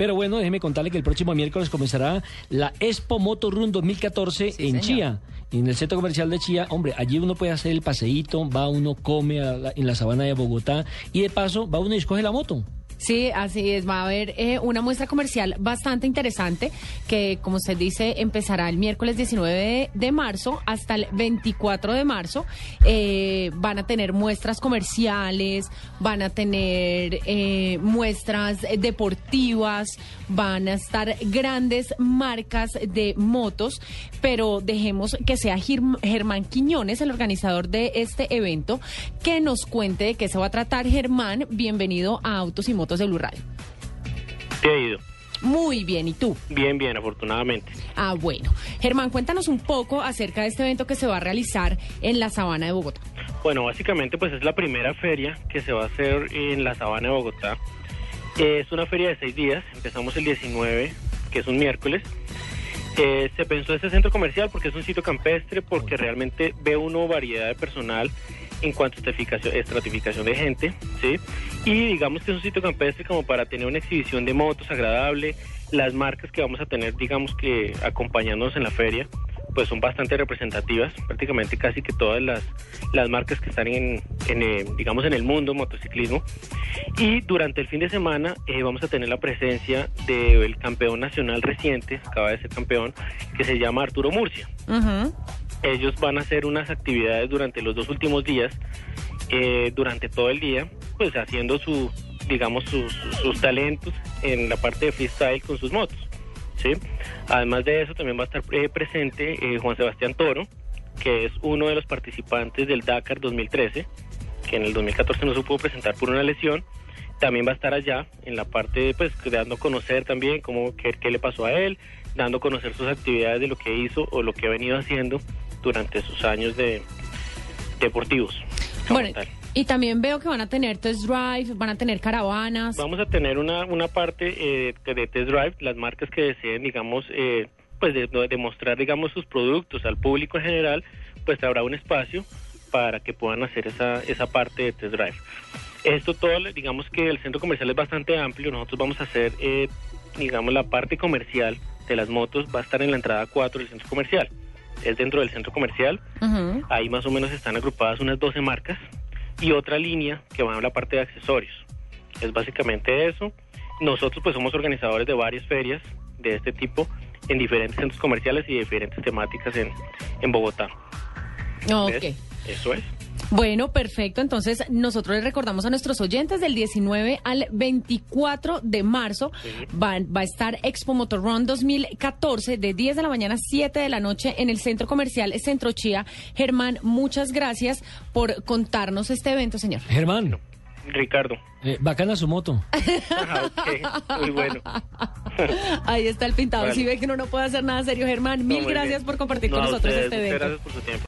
Pero bueno, déjeme contarle que el próximo miércoles comenzará la Expo Moto Run 2014 en Chía. En el centro comercial de Chía, hombre, allí uno puede hacer el paseíto, va uno, come la- en la sabana de Bogotá y de paso va uno y escoge la moto. Sí, así es. Va a haber eh, una muestra comercial bastante interesante que, como usted dice, empezará el miércoles 19 de, marzo hasta el 24 de marzo. Eh, van a tener muestras comerciales, van a tener eh, muestras deportivas, van a estar grandes marcas de motos, pero dejemos que sea Germán Quiñones, el organizador de este evento, que nos cuente de qué se va a tratar. Germán, bienvenido a Autos y Motos de Blue Radio. Te ha ido. Muy bien, ¿y tú? Bien, bien, afortunadamente. Ah, bueno. Germán, cuéntanos un poco acerca de este evento que se va a realizar en la Sabana de Bogotá. Bueno, básicamente pues es la primera feria que se va a hacer en la sabana de Bogotá. Es una feria de seis días, empezamos el 19, que es un miércoles. Eh, se pensó este centro comercial porque es un sitio campestre, porque realmente ve uno variedad de personal en cuanto a estratificación, estratificación de gente, ¿sí? Y digamos que es un sitio campestre como para tener una exhibición de motos agradable. Las marcas que vamos a tener, digamos que acompañándonos en la feria, pues son bastante representativas, prácticamente casi que todas las, las marcas que están en, en, eh, digamos, en el mundo motociclismo. Y durante el fin de semana eh, vamos a tener la presencia del campeón nacional reciente, acaba de ser campeón, que se llama Arturo Murcia. Ujú. Ellos van a hacer unas actividades durante los dos últimos días, eh, durante todo el día, pues haciendo su, digamos, sus, sus talentos en la parte de freestyle con sus motos. ¿sí? Además de eso, también va a estar eh, presente eh, Juan Sebastián Toro, que es uno de los participantes del Dakar 2013, que en el 2014 no se pudo presentar por una lesión. También va a estar allá en la parte, pues, dando a conocer también cómo, qué, qué le pasó a él, dando a conocer sus actividades de lo que hizo o lo que ha venido haciendo durante sus años de deportivos. Bueno, y también veo que van a tener test drive, van a tener caravanas. Vamos a tener una, una parte eh, de test drive, las marcas que deseen, digamos, eh, pues de, de mostrar, digamos, sus productos al público en general, pues habrá un espacio para que puedan hacer esa, esa parte de test drive. Esto todo, digamos que el centro comercial es bastante amplio, nosotros vamos a hacer, eh, digamos, la parte comercial de las motos va a estar en la entrada 4 del centro comercial. Es dentro del centro comercial. Ahí más o menos están agrupadas unas 12 marcas y otra línea que va a la parte de accesorios. Es básicamente eso. Nosotros pues somos organizadores de varias ferias de este tipo en diferentes centros comerciales y diferentes temáticas en, en Bogotá. Ok. ¿Ves? Eso es. Bueno, perfecto. Entonces, nosotros les recordamos a nuestros oyentes del 19 al 24 de marzo va, va a estar Expo Motor Run 2014 de 10 de la mañana a 7 de la noche en el Centro Comercial Centro Chía. Germán, muchas gracias por contarnos este evento, señor. Germán, Ricardo. eh, bacana su moto. Ajá, ok. Muy bueno. Ahí está el pintado. Vale. Si ve que uno no puede hacer nada serio, Germán, mil No, gracias bien. por compartir No, con nosotros ustedes, este muchas evento. Gracias por su tiempo.